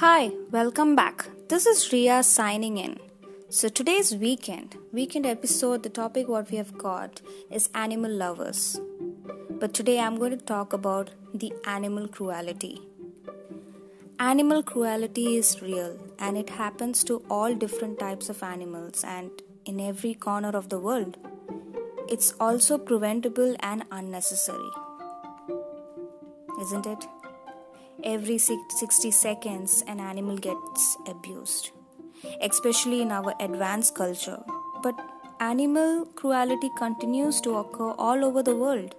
Hi, welcome back. This is Ria signing in. So today's weekend, weekend episode, the topic what we have got is animal lovers. But today I'm going to talk about the animal cruelty. Animal cruelty is real and it happens to all different types of animals and in every corner of the world. It's also preventable and unnecessary. Isn't it? Every 60 seconds, an animal gets abused, especially in our advanced culture. But animal cruelty continues to occur all over the world.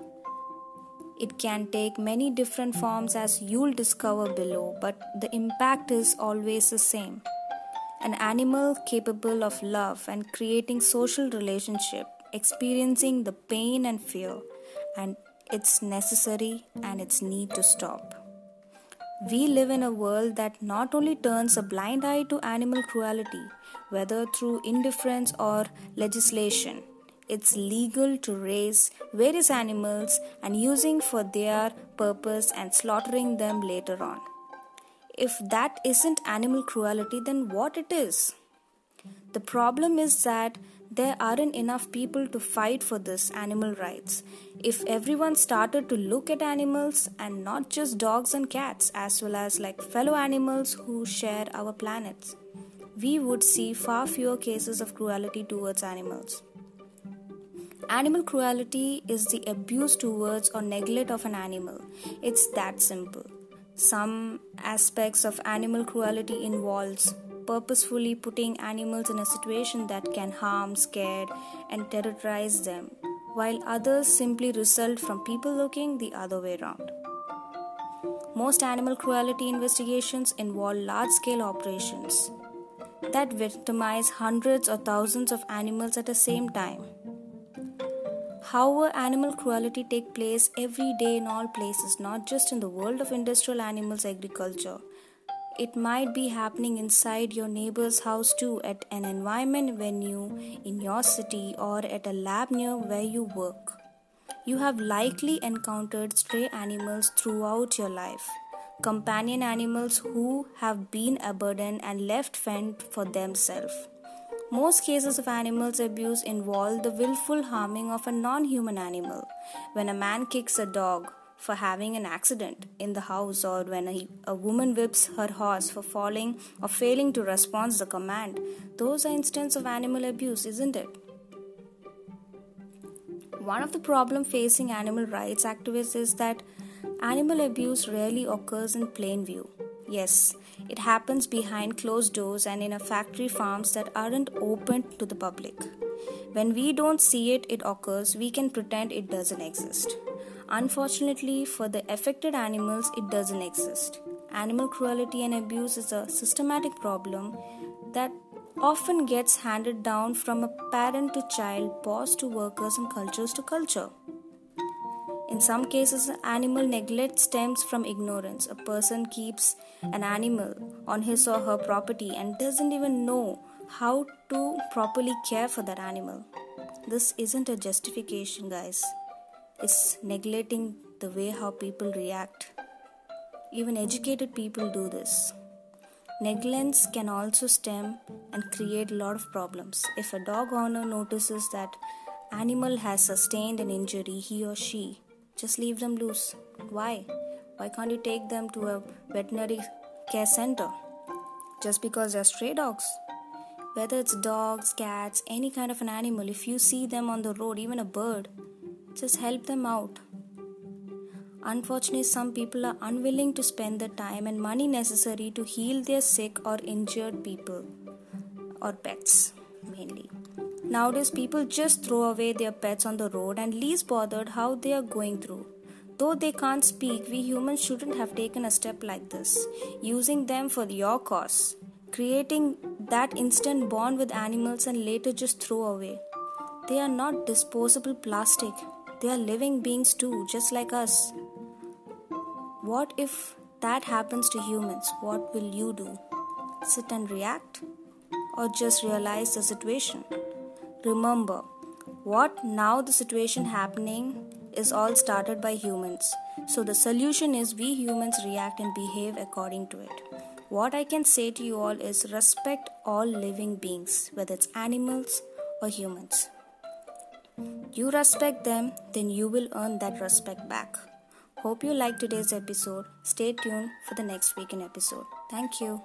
It can take many different forms as you'll discover below, but the impact is always the same. An animal capable of love and creating social relationship, experiencing the pain and fear, and it's necessary and it's need to stop. We live in a world that not only turns a blind eye to animal cruelty, whether through indifference or legislation, it's legal to raise various animals and using for their purpose and slaughtering them later on. If that isn't animal cruelty, then what it is? The problem is that there aren't enough people to fight for this animal rights. If everyone started to look at animals and not just dogs and cats, as well as like fellow animals who share our planets, we would see far fewer cases of cruelty towards animals. Animal cruelty is the abuse towards or neglect of an animal. It's that simple. Some aspects of animal cruelty involves purposefully putting animals in a situation that can harm, scare, and terrorize them, while others simply result from people looking the other way around. Most animal cruelty investigations involve large scale operations that victimize hundreds or thousands of animals at the same time. However, animal cruelty takes place every day in all places, not just in the world of industrial animals agriculture, it might be happening inside your neighbor's house too, at an environment venue in your city, or at a lab near where you work. You have likely encountered stray animals throughout your life. Companion animals who have been abandoned and left fend for themselves. Most cases of animals abuse involve the willful harming of a non human animal. When a man kicks a dog, for having an accident in the house or when a, a woman whips her horse for falling or failing to respond to the command. Those are instances of animal abuse, isn't it? One of the problems facing animal rights activists is that animal abuse rarely occurs in plain view. Yes, it happens behind closed doors and in a factory farms that aren't open to the public. When we don't see it, it occurs, we can pretend it doesn't exist. Unfortunately, for the affected animals, it doesn't exist. Animal cruelty and abuse is a systematic problem that often gets handed down from a parent to child, boss to workers, and cultures to culture. In some cases, animal neglect stems from ignorance. A person keeps an animal on his or her property and doesn't even know how to properly care for that animal. This isn't a justification, guys is neglecting the way how people react. Even educated people do this. Negligence can also stem and create a lot of problems. If a dog owner notices that animal has sustained an injury, he or she just leave them loose. Why? Why can't you take them to a veterinary care center? Just because they're stray dogs. Whether it's dogs, cats, any kind of an animal, if you see them on the road, even a bird, just help them out. Unfortunately, some people are unwilling to spend the time and money necessary to heal their sick or injured people or pets mainly. Nowadays, people just throw away their pets on the road and least bothered how they are going through. Though they can't speak, we humans shouldn't have taken a step like this, using them for your cause, creating that instant bond with animals and later just throw away. They are not disposable plastic, they are living beings too, just like us. What if that happens to humans? What will you do? Sit and react? Or just realize the situation? Remember, what now the situation happening is all started by humans. So the solution is we humans react and behave according to it. What I can say to you all is respect all living beings, whether it's animals or humans. You respect them, then you will earn that respect back. Hope you liked today's episode. Stay tuned for the next weekend episode. Thank you.